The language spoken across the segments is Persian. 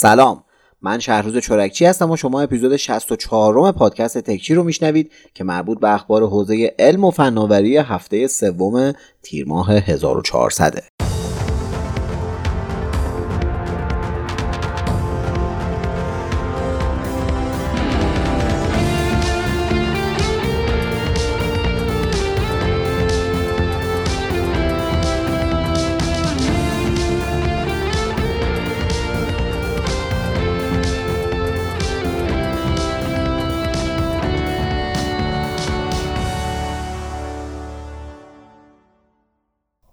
سلام. من شهروز چورکچی هستم و شما اپیزود 64 پادکست تکچی رو میشنوید که مربوط به اخبار حوزه علم و فناوری هفته سوم تیر ماه 1400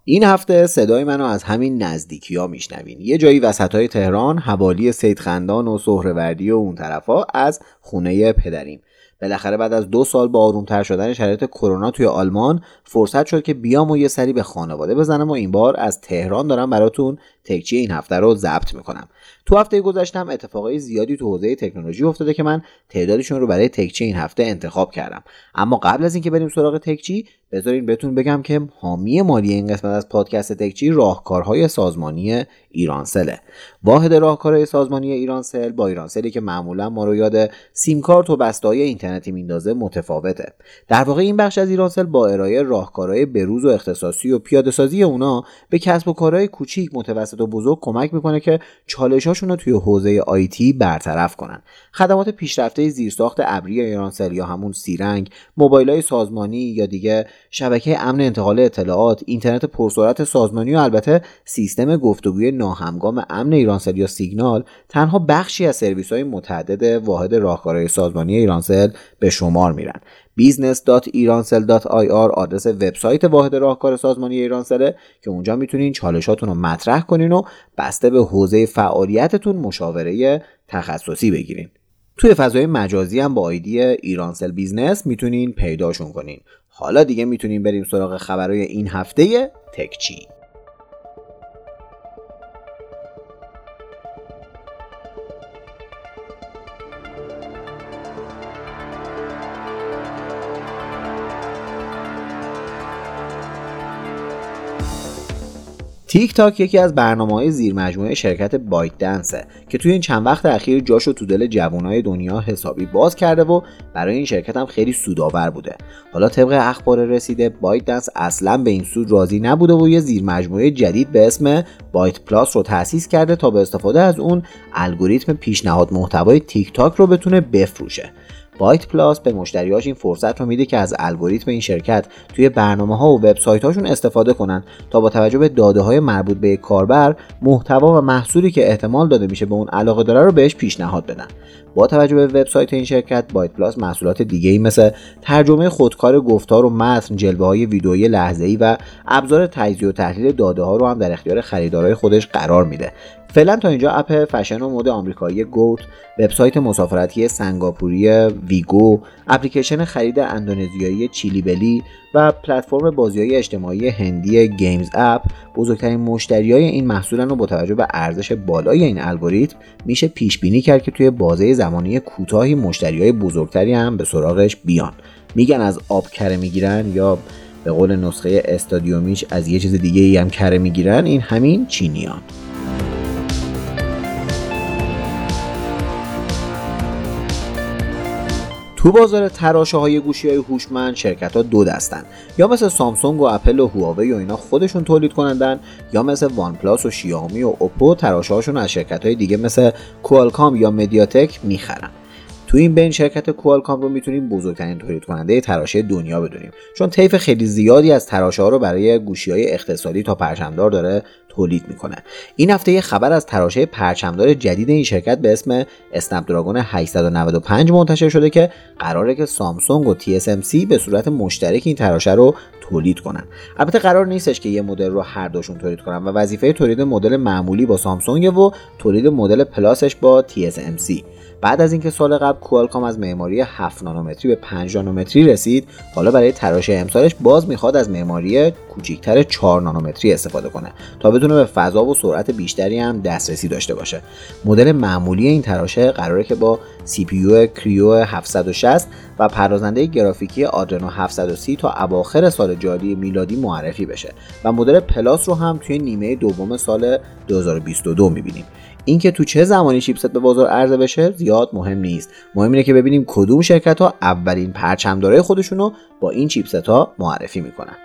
این هفته صدای منو از همین نزدیکی ها میشنوین. یه جایی وسط های تهران حوالی سید خندان و سهروردی و اون طرفا از خونه پدریم. بالاخره بعد از دو سال با آرومتر شدن شرایط کرونا توی آلمان فرصت شد که بیام و یه سری به خانواده بزنم و این بار از تهران دارم براتون تکچی این هفته رو ضبط می‌کنم. تو هفته گذشتم اتفاقای زیادی تو حوزه تکنولوژی افتاده که من تعدادشون رو برای تکچی این هفته انتخاب کردم. اما قبل از اینکه بریم سراغ تکچی بذارین بهتون بگم که حامی مالی این قسمت از پادکست تکچی راهکارهای سازمانی ایرانسله. واحد راهکارهای سازمانی ایرانسل با ایرانسلی که معمولا ما رو یاد سیم کارت و بسته‌های اینترنتی میندازه متفاوته. در واقع این بخش از ایرانسل با ارائه راهکارهای بروز و اختصاصی و پیاده سازی اونا به کسب و کارهای کوچیک متوسط و بزرگ کمک می‌کنه که چالشاشون رو توی حوزه آیتی برطرف کنن. خدمات پیشرفته زیرساخت ابری ایرانسل یا همون سیرنگ موبایل های سازمانی یا دیگه شبکه امن انتقال اطلاعات اینترنت پرسرعت سازمانی و البته سیستم گفتگوی ناهمگام امن ایرانسل یا سیگنال تنها بخشی از سرویس های متعدد واحد راهکارهای سازمانی ایرانسل به شمار میرن. business.iransel.ir آدرس وبسایت واحد راهکار سازمانی ایرانسله که اونجا می‌تونین چالشاتون رو مطرح کنین و بسته به حوزه فعالیتتون مشاوره تخصصی بگیرین. توی فضای مجازی هم با آیدی ایرانسل business می‌تونین پیداشون کنین. حالا دیگه می‌تونین بریم سراغ خبرهای این هفته تکچی تیک تاک یکی از برنامه های زیر مجموعه شرکت ByteDance ه که توی این چند وقت اخیر جاشو تو دل جوانای دنیا حسابی باز کرده و برای این شرکت هم خیلی سودآور بوده. حالا طبق اخبار رسیده ByteDance اصلا به این سود راضی نبوده و یه زیر مجموعه جدید به اسم BytePlus رو تأسیس کرده تا با استفاده از اون الگوریتم پیشنهاد محتوای تیک تاک رو بتونه بفروشه. BytePlus به مشتریاش این فرصت رو میده که از الگوریتم این شرکت توی برنامه ها و وبسایت هاشون استفاده کنن تا با توجه به داده های مربوط به کاربر محتوا و محصولی که احتمال داده میشه به اون علاقه داره رو بهش پیشنهاد بدن. با توجه به وبسایت این شرکت بایت پلاس محصولات دیگه ای مثل ترجمه خودکار گفتار و متن جلوه های ویدئویی لحظه ای و ابزار تجزیه و تحلیل داده ها رو هم در اختیار خریدارای خودش قرار میده. فعلا تا اینجا اپ فشن و مد آمریکایی گوت وبسایت مسافرتی سنگاپوری Wego اپلیکیشن خرید اندونزیایی Chilibeli و پلتفرم بازی های اجتماعی هندی GamesApp بزرگترین مشتری های این محصولن و با توجه به ارزش بالای این الگوریتم میشه پیش بینی کرد که توی بازه زمانی کوتاهی مشتری های بزرگتری هم به سراغش بیان. میگن از آب کره می‌گیرن یا به قول نسخه استادیومیش از یه چیز دیگه ای هم کره می‌گیرن این همین چینیان. تو بازار تراشه های گوشی های هوشمند شرکت ها دو دستن. یا مثل سامسونگ و اپل و هواوی و اینا خودشون تولید کنندن یا مثل OnePlus و شیائومی و اوپو تراشه هاشون از شرکت های دیگه مثل Qualcomm یا MediaTek می‌خرن. تو این بین شرکت Qualcomm رو می‌تونیم بزرگترین تولید کننده تراشه دنیا بدونیم. چون طیف خیلی زیادی از تراشه ها رو برای گوشی های اقتصادی تا پرچمدار داره تولید می‌کنه. این هفته یه خبر از تراشه پرچمدار جدید این شرکت به اسم اسنپ دراگون 895 منتشر شده که قراره که سامسونگ و TSMC به صورت مشترک این تراشه رو تولید کنن. البته قرار نیستش که یه مدل رو هر دوشون تولید کنن و وظیفه تولید مدل معمولی با سامسونگ و تولید مدل پلاسش با TSMC بعد از اینکه سال قبل کوالکام از معماری 7 نانومتری به 5 نانومتری رسید حالا برای تراشه امسالش باز می‌خواد از معماری کوچیکتر 4 نانومتری استفاده کنه تا بتونه به فضا و سرعت بیشتری هم دسترسی داشته باشه. مدل معمولی این تراشه قراره که با CPU کریو 760 و پردازنده گرافیکی آدرنو 730 تا اواخر سال جاری میلادی معرفی بشه و مدل پلاس رو هم توی نیمه دوم سال 2022 می‌بینیم. اینکه تو چه زمانی چیپست به بازار عرضه بشه زیاد مهم نیست. مهم اینه که ببینیم کدوم شرکت ها اولین پرچمدارای خودشون رو با این چیپست ها معرفی می‌کنن.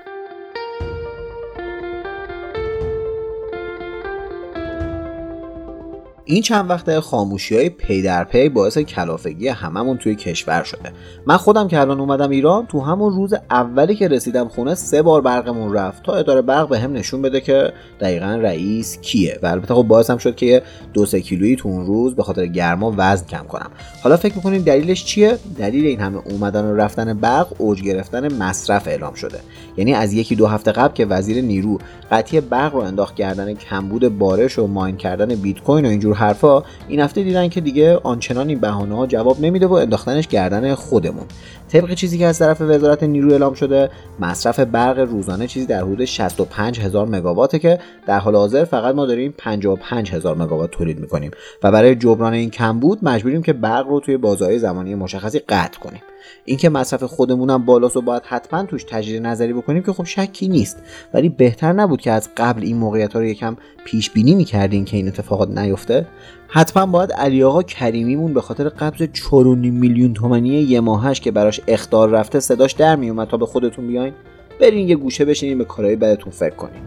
این چند وقته خاموشی های پی در پی باعث کلافگی هممون توی کشور شده. من خودم که الان اومدم ایران تو همون روز اولی که رسیدم خونه سه بار برقمون رفت تا اداره برق به هم نشون بده که دقیقا رئیس کیه. و البته خب باعثم شد که دو سه کیلویی تو اون روز به خاطر گرما وزن کم کنم. حالا فکر می‌کنین دلیلش چیه؟ دلیل این همه اومدن و رفتن برق اوج گرفتن مصرف اعلام شده. یعنی از یکی دو هفته قبل که وزیر نیرو قطعی برق رو انداخت کردن کمبود بارش و ماین کردن بیت کوین و اینجور حرفا این هفته دیدن که دیگه آنچنان این بهانه ها جواب نمیده و انداختنش گردن خودمون. طبق چیزی که از طرف وزارت نیرو اعلام شده مصرف برق روزانه چیزی در حدود 65 هزار مگاواته که در حال حاضر فقط ما داریم 55 هزار مگاوات تولید می‌کنیم. و برای جبران این کمبود مجبوریم که برق رو توی بازهای زمانی مشخصی قطع کنیم. اینکه مصرف خودمونم بالاست و باید حتما توش تجدید نظری بکنیم که خب شکی نیست. ولی بهتر نبود که از قبل این موقعیت ها رو یکم پیش بینی می‌کردین که این اتفاقات نیفته؟ حتما باید علی آقا کریمیمون به خاطر قبض 4.5 میلیون تومانی یه ماهش که براش اختار رفته صداش در میومد تا به خودتون بیاین برین یه گوشه بشینین به کارهای بدتون فکر کنین.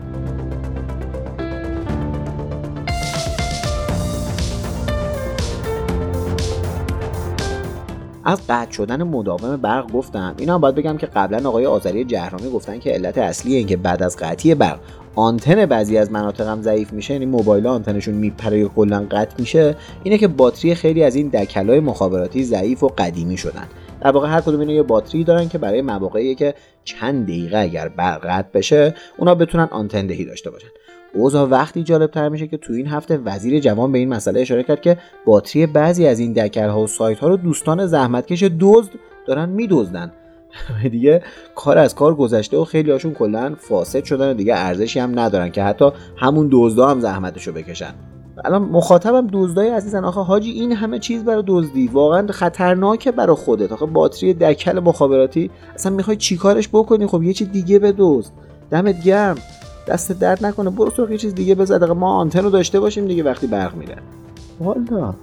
از قطع شدن مداوم برق گفتم. اینا باید بگم که قبلا آقای آذری جهرامی گفتن که علت اصلی اینکه بعد از قطعی برق آنتن بعضی از مناطق هم ضعیف میشه یعنی موبایل آنتنشون میپره یا کلا قطع میشه اینه که باتری خیلی از این دکلای مخابراتی ضعیف و قدیمی شدن. در واقع هر کدوم اینا یه باتری دارن که برای مواقعی که چند دقیقه اگر برق قطع بشه اونا بتونن آنتن دهی داشته باشن. اوضاع وقتی جالب تر میشه که تو این هفته وزیر جوان به این مسئله اشاره کرد که باتری بعضی از این دکرها و سایت ها رو دوستان زحمتکش دزد دارن میدزدن. دیگه کار از کار گذشته و خیلی هاشون کلا فاسد شدن و دیگه ارزشی هم ندارن که حتی همون دزدا هم زحمتشو بکشن. الان مخاطبم دزدای عزیزن. آخه حاجی این همه چیز برای دزدی واقعا خطرناکه برای خودت. آخه باتری دکل مخابراتی اصلا می‌خوای چیکارش بکنی؟ خب یه چیز دیگه بدزد. دمت گرم. دست درد نکنه. برو سراغ یه چیز دیگه بزن ما آنتن رو داشته باشیم دیگه وقتی برق میره والا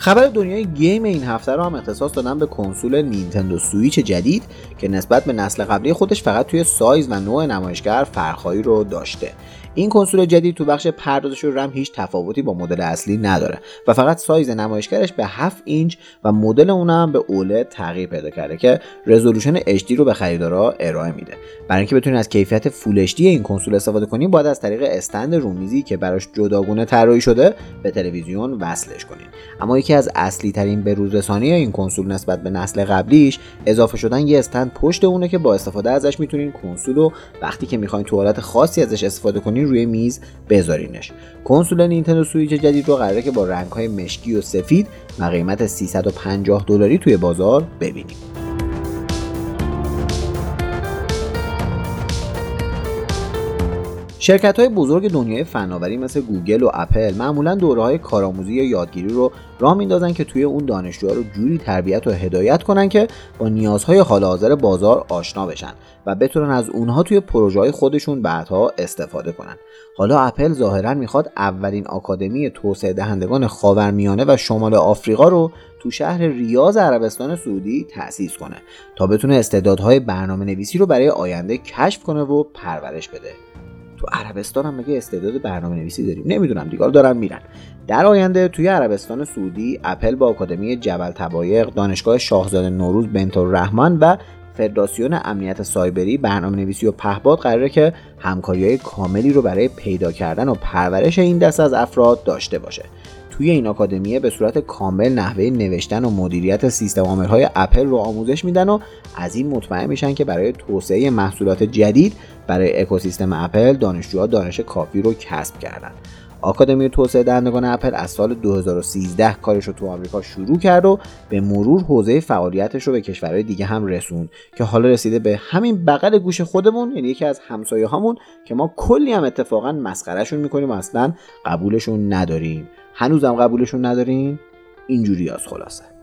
خبر دنیای game این هفته رو هم اختصاص دادن به کنسول Nintendo Switch جدید که نسبت به نسل قبلی خودش فقط توی سایز و نوع نمایشگر فرقهایی رو داشته. این کنسول جدید تو بخش پردازش و رم هیچ تفاوتی با مدل اصلی نداره و فقط سایز نمایشگرش به 7 اینچ و مدل اونم به OLED تغییر پیدا کرده که resolution HD رو به خریدارا ارائه میده. برای اینکه بتونید از کیفیت full HD این کنسول استفاده کنید باید از طریق stand رومیزی که براش جداگونه طراحی شده به تلویزیون وصلش کنید اما یکی از اصلی ترین بروز رسانی این کنسول نسبت به نسل قبلیش اضافه شدن یه استند پشت اونه که با استفاده ازش می‌تونین کنسول رو وقتی که می‌خواین تو حالت خاصی ازش استفاده کنین روی میز بذارینش. کنسول نینتندو سویچ جدید رو قراره که با رنگ های مشکی و سفید و قیمت 350 دلاری توی بازار ببینیم. شرکت های بزرگ دنیای فناوری مثل گوگل و اپل معمولا دوره های کارآموزی یا یادگیری رو راه میندازن که توی اون دانشجوها رو جوری تربیت و هدایت کنن که با نیازهای حال حاضر بازار آشنا بشن و بتونن از اونها توی پروژه های خودشون بعدها استفاده کنن. حالا اپل ظاهرا می‌خواد اولین آکادمی توسعه دهندگان خاورمیانه و شمال آفریقا رو تو شهر ریاض عربستان سعودی تأسیس کنه تا بتونه استعدادهای برنامه نویسی رو برای آینده کشف کنه و پرورش بده. تو عربستان هم مگه استعداد برنامه نویسی داریم. نمی‌دونم دیگه. دارن میرن. در آینده توی عربستان سعودی اپل با آکادمی جبل تبایق دانشگاه شاهزاده نوروز بنت الرحمن و فدراسیون امنیت سایبری برنامه نویسی و پهباد قراره که همکاری های کاملی رو برای پیدا کردن و پرورش این دست از افراد داشته باشه. توی این آکادمیه به صورت کامل نحوه نوشتن و مدیریت سیستم عاملهای اپل رو آموزش میدن و از این مطمئن میشن که برای توسعه محصولات جدید برای اکوسیستم اپل دانشجوها دانش کافی رو کسب کردن. آکادمی توسعه دهندگان اپل از سال 2013 کارش رو تو آمریکا شروع کرد و به مرور حوزه فعالیتش رو به کشورهای دیگه هم رسون که حالا رسیده به همین بغل گوش خودمون یعنی یکی از همسایه هامون که ما کلی هم اتفاقا مسخرهشون می‌کنیم و اصلا قبولشون نداریم. هنوزم قبولشون ندارین اینجوری از خلاصه.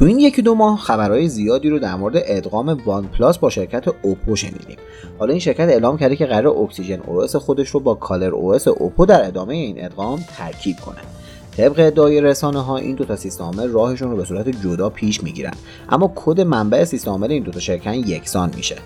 تو این یکی دو ماه خبرهای زیادی رو در مورد ادغام وان پلاس با شرکت اوپو شنیدیم. حالا این شرکت اعلام کرده که قراره OxygenOS خودش رو با ColorOS اوپو در ادامه این ادغام ترکیب کنه. طبق ادعای رسانه ها این دو تا سیستم عامل راهشون رو به صورت جدا پیش می‌گیرن. اما کد منبع سیستم عامل این دو تا شرکت یکسان میشه.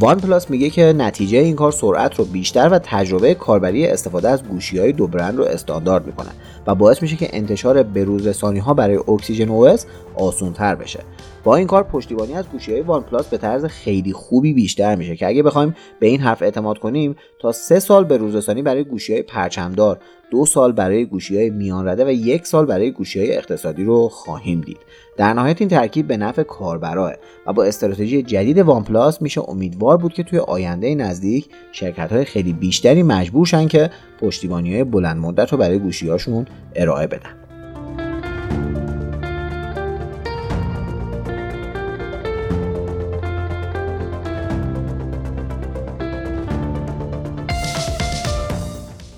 وان پلاس میگه که نتیجه این کار سرعت رو بیشتر و تجربه کاربری استفاده از گوشی های دو برند رو استاندارد می‌کنه. و باعث میشه که انتشار بروز رسانی ها برای اکسیژن او آسون تر بشه. با این کار پشتیبانی از گوشی های وان پلاس به طرز خیلی خوبی بیشتر میشه که اگه بخوایم به این حرف اعتماد کنیم تا سه سال به روزرسانی برای گوشی های پرچمدار دو سال برای گوشی های میان رده و یک سال برای گوشی های اقتصادی رو خواهیم دید. در نهایت این ترکیب به نفع کاربراه و با استراتژی جدید وان پلاس میشه امیدوار بود که توی آینده نزدیک شرکت های خیلی بیشتری مجبور شن که پشتیبانی های بلند مدت رو برای گوشی هاشون ارائه بدن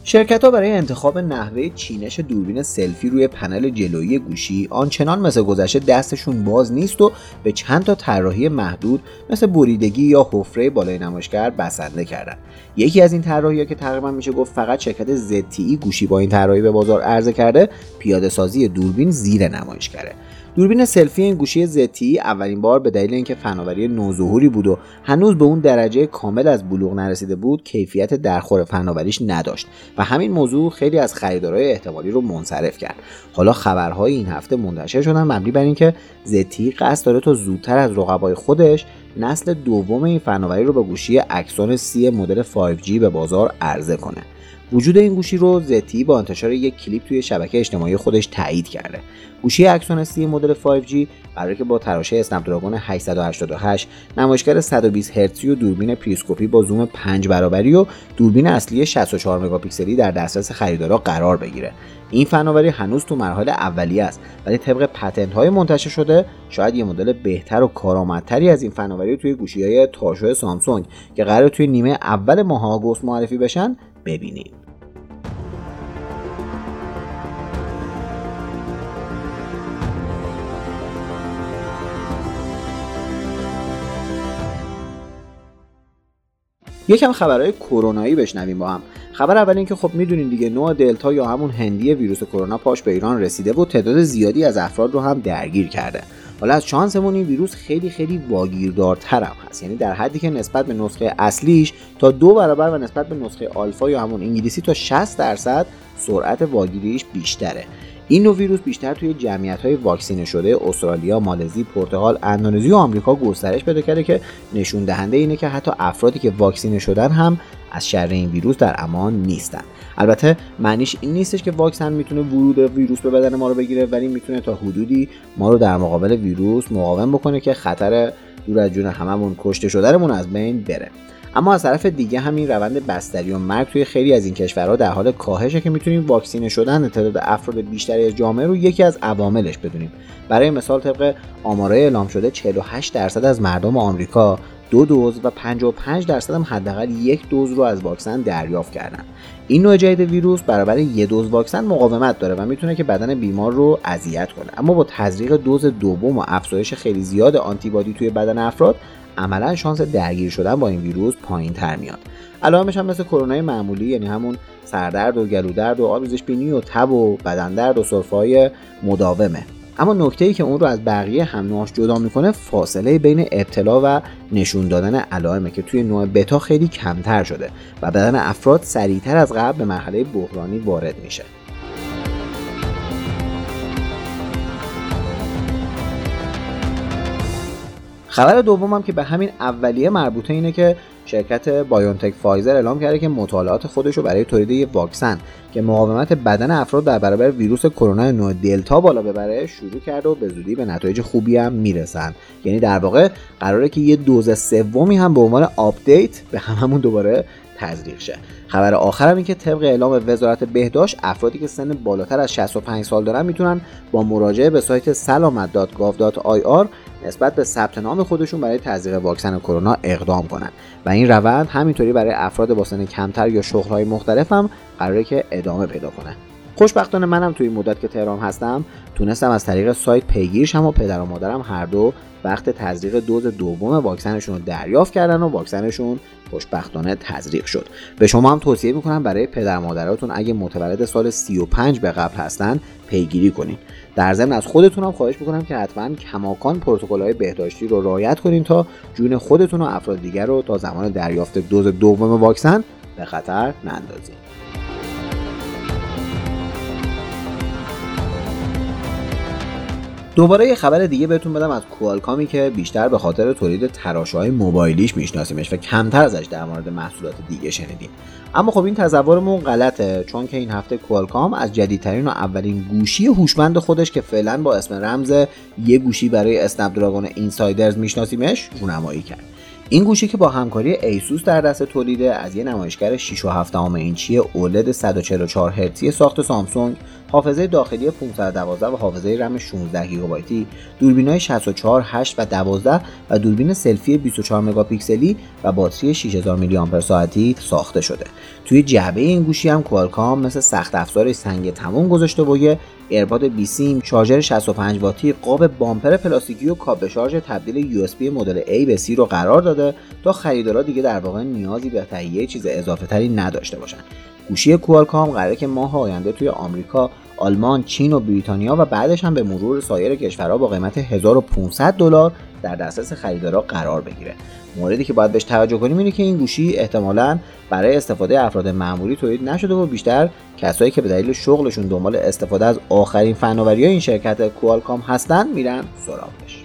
شرکت ها برای انتخاب نحوه چینش دوربین سلفی روی پنل جلویی گوشی آنچنان مثل گذشته دستشون باز نیست و به چند تا طراحی محدود مثل بریدگی یا حفره بالای نمایشگر بسنده کردن. یکی از این طراحی که تقریبا میشه گفت فقط شرکت ZTE گوشی با این طراحی به بازار عرضه کرده پیاده سازی دوربین زیر نمایشگره. دوربین سلفی این گوشی زتی اولین بار به دلیل اینکه فناوری نوظهوری بود و هنوز به اون درجه کامل از بلوغ نرسیده بود کیفیت درخور فناوریش نداشت و همین موضوع خیلی از خریدارای احتمالی رو منصرف کرد. حالا خبرهای این هفته منتشر شدن مبنی بر اینکه ZTE قصد داره تا زودتر از رقبای خودش نسل دوم این فناوری رو به گوشی Axon سی مدل 5G به بازار عرضه کنه. وجود این گوشی رو ZTE با انتشار یک کلیپ توی شبکه اجتماعی خودش تایید کرده. گوشی Axon مدل 5G قراره که با تراشه Snapdragon 888 نمایشگر 120 هرتزی و دوربین پریسکوپی با زوم 5 برابری و دوربین اصلی 64 مگاپیکسلی در دسترس خریدارا قرار بگیره. این فناوری هنوز تو مرحله اولیه است ولی طبق پتنت های منتشر شده شاید یه مدل بهتر و کارآمدتری از این فناوری توی گوشی های تاشو سامسونگ که قرار توی نیمه اول ماه آگوست معرفی بشن ببینیم. یکم خبرهای کرونایی بشنویم با هم. خبر اول اینکه خب می‌دونین دیگه نوع دلتا یا همون هندی ویروس کرونا پاش به ایران رسیده و تعداد زیادی از افراد رو هم درگیر کرده. حالا از شانسمون این ویروس خیلی خیلی واگیردارتر هم هست. یعنی در حدی که نسبت به نسخه اصلیش تا دو برابر و نسبت به نسخه آلفا یا همون انگلیسی تا 60 درصد سرعت واگیریش بیشتره. این نوع ویروس بیشتر توی جمعیت های واکسینه شده استرالیا، مالزی، پرتغال، اندونزی و آمریکا گسترش پیدا کرده که نشون دهنده اینه که حتی افرادی که واکسینه شدن هم از شر این ویروس در امان نیستن. البته معنیش این نیستش که واکسن می‌تونه ورود ویروس به بدن ما رو بگیره ولی می‌تونه تا حدودی ما رو در مقابل ویروس مقاوم بکنه که خطر دور از جون هممون کشته شدنمون از بین بره. اما از طرف دیگه همین روند بستری و مرگ توی خیلی از این کشورها در حال کاهشه که می‌تونیم واکسینه شدن تعداد افراد بیشتری از جامعه رو یکی از عواملش بدونیم. برای مثال طبق آمارای اعلام شده 48 درصد از مردم آمریکا دو دوز و 55 درصد هم حداقل یک دوز رو از واکسن دریافت کردن. این نوع جدید ویروس برابر یه دوز واکسن مقاومت داره و می‌تونه که بدن بیمار رو اذیت کنه. اما با تزریق دوز دوم و افزایش خیلی زیاد آنتیبادی توی بدن افراد عملا شانس درگیر شدن با این ویروس پایین تر میاد. علائمش هم مثل کرونا معمولی یعنی همون سردرد و گلودرد و آبریزش بینی و تب و بدن درد و سرفه مداومه. اما نکته ای که اون رو از بقیه هم جدا می‌کنه فاصله بین ابتلا و نشون دادن علائمه که توی نوع بتا خیلی کمتر شده و بدن افراد سریعتر از قبل به مرحله بحرانی وارد میشه. خبر دومم که به همین اولیه مربوطه اینه که شرکت بایونتک فایزر اعلام کرده که مطالعات خودش رو برای تولید یک واکسن که مقاومت بدن افراد در برابر ویروس کرونا نوع دلتا بالا ببره شروع کرده و به زودی به نتایج خوبی هم می‌رسن. یعنی در واقع قراره که یه دوز سومی هم به عنوان آپدیت به هممون دوباره تزریق شه. خبر آخرم این که طبق اعلام وزارت بهداشت افرادی که سن بالاتر از 65 سال دارن می‌تونن با مراجعه به سایت سلامت.gov.ir نسبت به ثبت نام خودشون برای تزریق واکسن کرونا اقدام کنند و این روند همینطوری برای افراد با سن کمتر یا شغلهای مختلف هم قراره که ادامه پیدا کنه. خوشبختانه منم توی این مدت که تهران هستم تونستم از طریق سایت پیگیرشم و پدر و مادرم هر دو وقت تزریق دوز دوم واکسنشون رو دریافت کردن و واکسنشون خوشبختانه تزریق شد. به شما هم توصیه می‌کنم برای پدر مادراتون اگه متولد سال 35 به قبل هستن پیگیری کنین. در ضمن از خودتون هم خواهش می‌کنم که حتما کماکان پروتکل های بهداشتی رو رعایت کنین تا جون خودتون و افراد دیگر رو تا زمان دریافت دوز دوم واکسن به خطر نندازید دوباره یه خبر دیگه بهتون بدم از کوالکامی که بیشتر به خاطر تولید تراشه‌های موبایلیش میشناسیمش و کمتر ازش در مورد محصولات دیگه شنیدیم. اما خب این تصورمون غلطه چون که این هفته کوالکام از جدیدترین و اولین گوشی هوشمند خودش که فعلا با اسم رمز یه گوشی برای Snapdragon Insiders میشناسیمش رونمایی کرد. این گوشی که با همکاری ایسوس در دست تولیده از یه نمایشگر 6 و 7 اینچی OLED 144 هرتزی ساخت سامسونگ حافظه داخلی 512 و حافظه رم 16 گیگابایتی، دوربینای 64, 8 و 12 و دوربین سلفی 24 مگاپیکسلی و باتری 6000 میلی آمپر ساعتی ساخته شده. توی جعبه این گوشی هم کوالکام مثل سخت افزار سنگ تموم گذاشته و یه ایرپاد 20 شارژر 65 واتی قاب بامپر پلاستیکی و کابل شارژ تبدیل USB مدل A به C رو قرار داده تا خریدارا دیگه در واقع نیازی به تهیه چیز اضافه تری نداشته باشن گوشی کوالکام قراره که ماه آینده توی آمریکا آلمان، چین و بریتانیا و بعدش هم به مرور سایر کشورها با قیمت 1500 دلار در دسترس خریدارا قرار بگیره. موردی که باید بهش توجه کنیم اینه که این گوشی احتمالا برای استفاده افراد معمولی تولید نشده و بیشتر کسایی که به دلیل شغلشون دنبال استفاده از آخرین فناوری این شرکت کوالکام هستن میرن سراغش.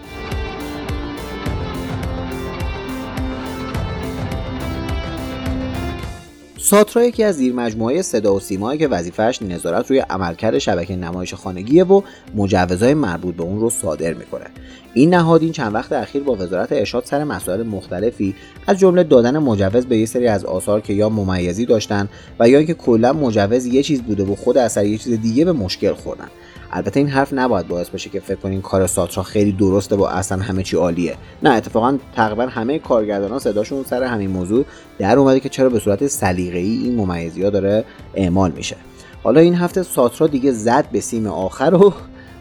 ساترا یکی از زیرمجموعه صدا و سیمایی که وظیفهش نظارت روی عملکرد شبکه نمایش خانگیه و مجوزهای مربوط به اون رو صادر می‌کنه. این نهاد این چند وقت اخیر با وزارت ارشاد سر مسائل مختلفی از جمله دادن مجوز به یه سری از آثار که یا ممیزی داشتن و یا اینکه کلا مجوز یه چیز بوده و خود اثر یه چیز دیگه به مشکل خوردن. البته این حرف نباید باعث بشه که فکر کنین کار ساترا خیلی درسته و اصلا همه چی عالیه. نه اتفاقا تقریبا همه کارگردانان صداشون سر همین موضوع در اومده که چرا به صورت سلیقه‌ای این ممیزی داره اعمال میشه. حالا این هفته ساترا دیگه زد به سیم آخر و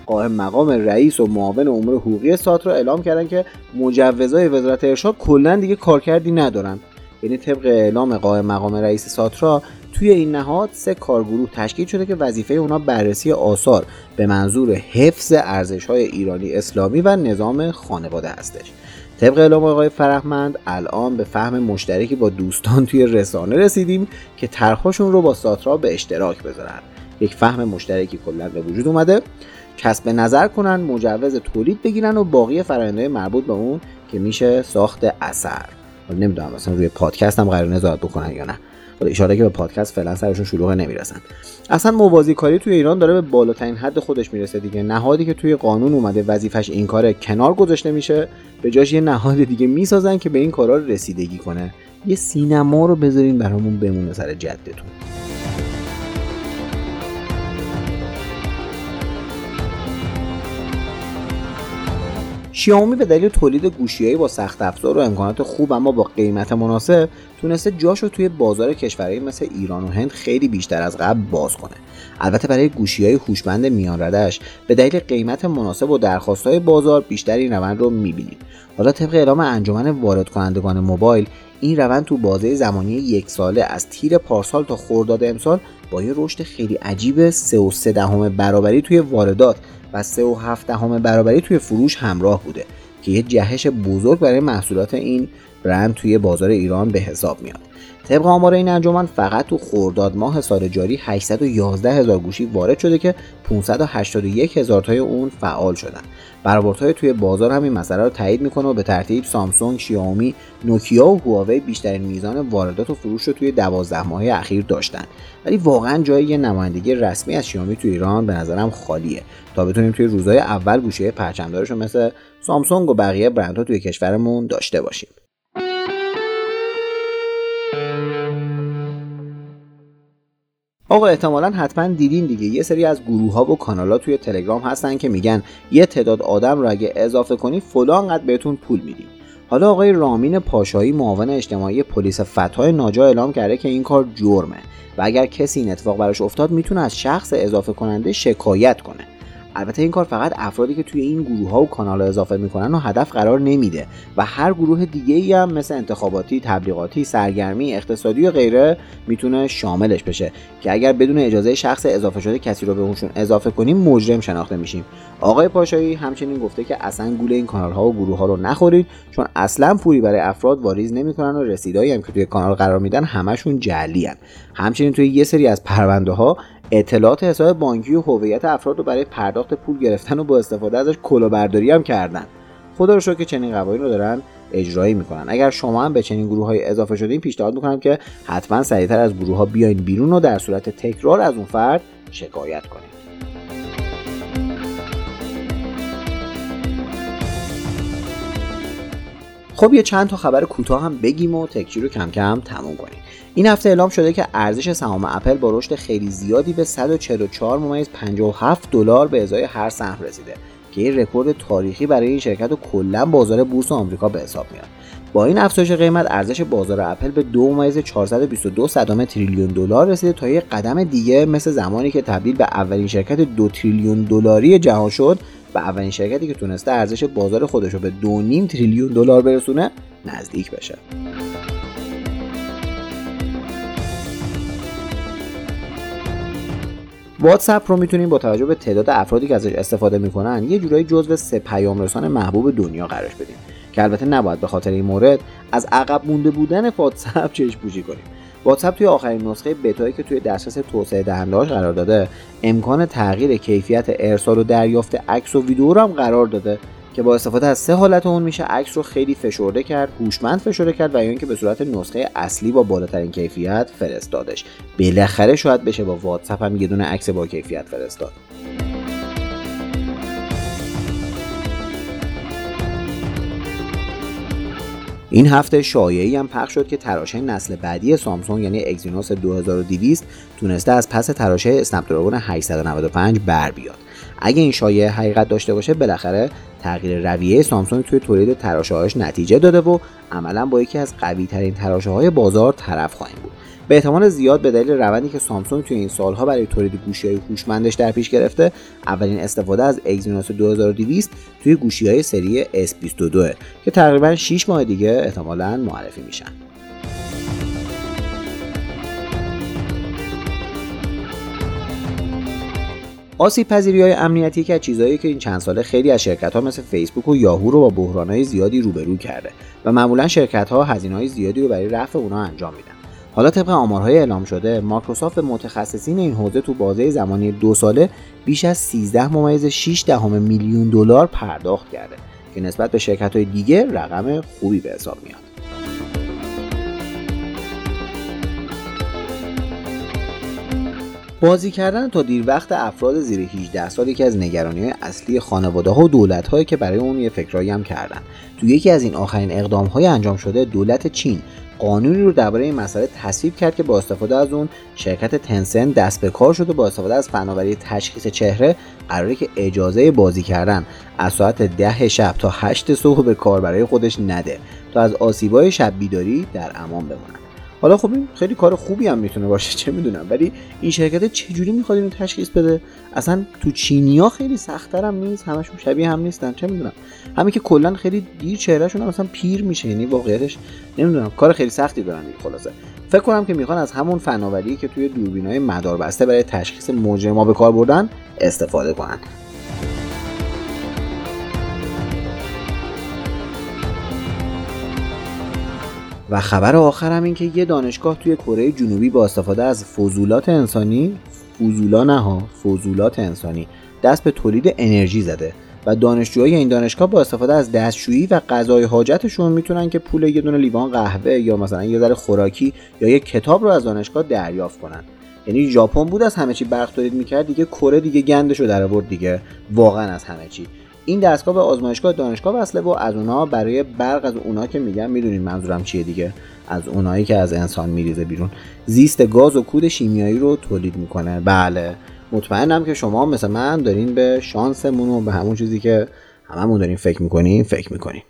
قائم مقام رئیس و معاون امور حقوقی ساترا اعلام کردن که مجوزهای وزارت ارشاد کلا دیگه کارکردی ندارن. یعنی طبق اعلام قائم مقام رئیس ساترا توی این نهاد سه کارگروه تشکیل شده که وظیفه اونا بررسی آثار به منظور حفظ ارزش های ایرانی اسلامی و نظام خانواده هستش. طبق اعلام آقای فرهمند الان به فهم مشترکی با دوستان توی رسانه رسیدیم که طرحشون رو با ساترا به اشتراک بذارن. یک فهم مشترکی کلا به وجود اومده. کسب نظر کنن مجوز تولید بگیرن و باقی فرآیندهای مربوط به اون که میشه ساخت اثر. نمی‌دونم مثلا روی پادکست هم قرار نظارت بکنن یا نه. اشاره که به پادکست فعلا سرشون شلوغ نمی‌رسن. اصلا موازی کاری توی ایران داره به بالاترین حد خودش می‌رسه دیگه. نهادی که توی قانون اومده وظیفش این کار کنار گذاشته میشه به جاش یه نهاد دیگه می‌سازن که به این کارا رسیدگی کنه. یه سینما رو بذارین برامون بمونه سر جدتون. شیائومی به دلیل تولید گوشیهایی با سخت افزار و امکانات خوب اما با قیمت مناسب تونسته جاشو توی بازار کشورهایی مثل ایران و هند خیلی بیشتر از قبل باز کنه. البته برای گوشی های هوشمند میان ردش به دلیل قیمت مناسب و درخواست های بازار بیشتر این روند رو می‌بینیم. حالا طبق اعلام انجمن وارد کنندگان موبایل این روند تو بازه زمانی یک ساله از تیر پارسال تا خرداد امسال با یه رشد خیلی عجیب 3.3 دهم برابری توی واردات و 3.7 دهم برابری توی فروش همراه بوده که یه جهش بزرگ برای محصولات این برند توی بازار ایران به حساب میاد. طبق آمار این انجمن فقط تو خرداد ماه سال جاری 811 هزار گوشی وارد شده که 581 هزار تای اون فعال شدن. برآوردهای توی بازار هم این مسئله رو تایید می‌کنه و به ترتیب سامسونگ، شیائومی، نوکیا و هواوی بیشترین میزان واردات و فروش رو توی 12 ماه اخیر داشتن. ولی واقعا جای یه نمایندگی رسمی از شیائومی توی ایران به نظرم خالیه. تا بتونیم توی روزهای اول گوشی پرچمدارش مثل سامسونگ و بقیه برندها توی کشورمون داشته باشیم. آقا احتمالا حتما دیدین دیگه. یه سری از گروه ها و کانال ها توی تلگرام هستن که میگن یه تعداد آدم رو اگه اضافه کنی فلان قد بهتون پول میدیم. حالا آقای رامین پاشایی معاون اجتماعی پلیس فتای ناجا اعلام کرده که این کار جرمه و اگر کسی این اتفاق براش افتاد می‌تونه از شخص اضافه کننده شکایت کنه. البته این کار فقط افرادی که توی این گروه ها و کانال اضافه می‌کنن و هدف قرار نمیده و هر گروه دیگه ای هم مثل انتخاباتی، تبلیغاتی، سرگرمی، اقتصادی و غیره می‌تونه شاملش بشه که اگر بدون اجازه شخص اضافه شده کسی رو به اونشون اضافه کنیم مجرم شناخته میشیم. آقای پاشایی همچنین گفته که اصلا گول این کانال ها و گروه ها رو نخورید چون اصلا پولی برای افراد واریز نمی‌کنن و رسیدایی هم که توی کانال قرار میدن همشون جعلی همچنین توی یه سری از پرونده ها اطلاعات حساب بانکی و هویت افراد رو برای پرداخت پول گرفتن و با استفاده ازش کلاهبرداری هم کردن. خدا رو شکر که چنین قوانین رو دارن اجرایی می‌کنن. اگر شما هم به چنین گروه های اضافه شدین پیشنهاد می‌کنم که حتما سریعتر از گروه ها بیاین بیرون و در صورت تکرار از اون فرد شکایت کنید خب یه چند تا خبر کوتاه هم بگیم و تکچی رو کم کم تموم کنیم. این هفته اعلام شده که ارزش سهام اپل با رشد خیلی زیادی به 144 ممیز 57 دلار به ازای هر سهم رسیده که این رکورد تاریخی برای این شرکت و کلا بازار بورس آمریکا به حساب میاد. با این افزایش قیمت ارزش بازار اپل به 2 422 صدم تریلیون دلار رسیده تا یک قدم دیگه مثل زمانی که تبدیل به اولین شرکت دو تریلیون دلاری جهان شد و اولین شرکتی که تونسته ارزش بازار خودش رو به 2.5 تریلیون دلار برسونه نزدیک بشه. واتساپ رو می‌تونیم با توجه به تعداد افرادی که ازش استفاده می‌کنن یه جورایی جزو سه پیام رسان محبوب دنیا قرارش بدیم. که البته نباید به خاطر این مورد از عقب مونده بودن واتساپ چشم پوشی کنیم. واتساپ توی آخرین نسخه بتایی که توی دسترس توسعه دهندهاش قرار داده امکان تغییر کیفیت ارسال و دریافت عکس و ویدیو رو هم قرار داده. که با استفاده از سه حالت اون میشه عکس رو خیلی فشرده کرد هوشمند فشرده کرد و یا اینکه به صورت نسخه اصلی با بالاترین کیفیت فرستادش. بالاخره شاید بشه با واتساپ هم یه دونه عکس با کیفیت فرستاد. این هفته شایعی هم پخش شد که تراشه نسل بعدی سامسونگ یعنی اگزینوس 2200 تونسته از پس تراشه اسنپ دراگون 895 بر بیاد. اگه این شایعه حقیقت داشته باشه بالاخره تغییر رویه سامسونگ توی تولید تراشه‌هاش نتیجه داده و عملا با یکی از قوی ترین تراشه های بازار طرف خواهیم بود. به احتمال زیاد به دلیل روندی که سامسونگ توی این سالها برای تولید گوشی های هوشمندش در پیش گرفته اولین استفاده از اگزینوس 2200 توی گوشی های سری S22 که تقریبا 6 ماه دیگه احتمالا معرفی میشن. آسیب پذیری های امنیتی که از چیزهایی که این چند ساله خیلی از شرکت ها مثل فیسبوک و یاهو رو با بحران های زیادی روبرو کرده و معمولا شرکت ها هزینه های زیادی رو برای رفع اونها انجام میدن. حالا طبق آمارهای اعلام شده مایکروسافت متخصصین این حوزه تو بازه زمانی دو ساله بیش از 13 ممیز 6 دهم میلیون دلار پرداخت کرده که نسبت به شرکت های دیگه رقم خوبی به حساب میاد. بازی کردن تا دیر وقت افراد زیر 18 سال یکی از نگرانی اصلی خانواده ها و دولت هایی که برای اون یه فکرایی هم کردن. تو یکی از این آخرین اقدام های انجام شده دولت چین قانونی رو درباره این مسئله تصویب کرد که با استفاده از اون شرکت تنسن دست به کار شده با استفاده از فناوری تشخیص چهره قراره که اجازه بازی کردن از ساعت ده شب تا 8 صبح به کار برای خودش نده تا از آسیبای شب بیداری در امان بمونن حالا خب این خیلی کار خوبی هم می‌تونه باشه چه می‌دونم. ولی این شرکت چجوری می‌خواد اینو تشخیص بده؟ اصلا تو چینیا خیلی سختتر هم نیست همشون شبیه هم نیستن چه می‌دونم. همین که کلا خیلی دیر چهرهشون هم مثلا پیر میشه یعنی واقعیتش نمی‌دونم. کار خیلی سختی دارن دیگه خلاصه. فکر کنم که می‌خوان از همون فناوری که توی دوربینای مداربسته برای تشخیص مجرما به کار بردن استفاده کنن. و خبر آخرم این که یه دانشگاه توی کره جنوبی با استفاده از فضولات انسانی فضولا نه ها فضولات انسانی دست به تولید انرژی زده و دانشجوهای این دانشگاه با استفاده از دستشویی و غذای حاجتشون می‌تونن که پول یه دونه لیوان قهوه یا مثلا یه ذره خوراکی یا یه کتاب رو از دانشگاه دریافت کنن. یعنی ژاپن بود از همه چی برق تولید می‌کرد دیگه کره دیگه گندشو در آورد دیگه. واقعا از همه چی. این دستگاه به آزمایشگاه دانشگاه وصله و از اونها برای برق از اونها که میگم می‌دونید منظورم چیه دیگه؟ از اونایی که از انسان میریزه بیرون. زیست گاز و کود شیمیایی رو تولید می‌کنه. بله. مطمئنم که شما مثل من دارین به شانسمون و به همون چیزی که هممون داریم فکر می‌کنیم فکر می‌کنین.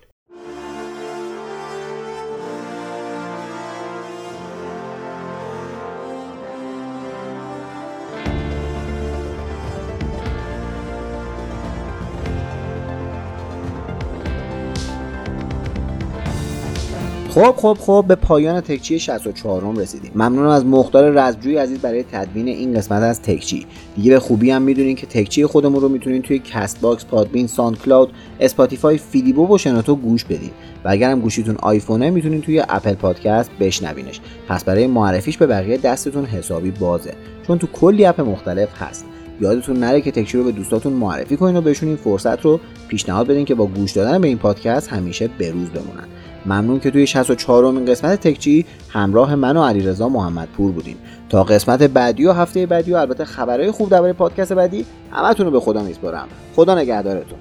خب خب خب به پایان تکچی 64 م رسیدیم. ممنونم از مختار رزجوی عزیز برای تدوین این قسمت از تکچی. دیگه به خوبی هم می‌دونین که تکچی خودمون رو می‌تونین توی Castbox Podbean SoundCloud Spotify فیلیبو و شنوتو گوش بدین. و اگرم گوشیتون آیفونه می‌تونین توی Apple Podcast بشنوینش. پس برای معرفیش به بقیه دستتون حسابی بازه. چون تو کلی اپ مختلف هست. یادتون نره که تکچی رو به دوستاتون معرفی کنین و بهشون این فرصت رو پیشنهاد بدین که با گوش دادن به این پادکست همیشه بروز بمونن. ممنون که توی 64 امین قسمت تکچی همراه من و علیرضا محمدپور بودیم. تا قسمت بعدی و هفته بعدی و البته خبرهای خوب درباره پادکست بعدی همتون رو به خدا میسپارم. خدا نگهدارتون.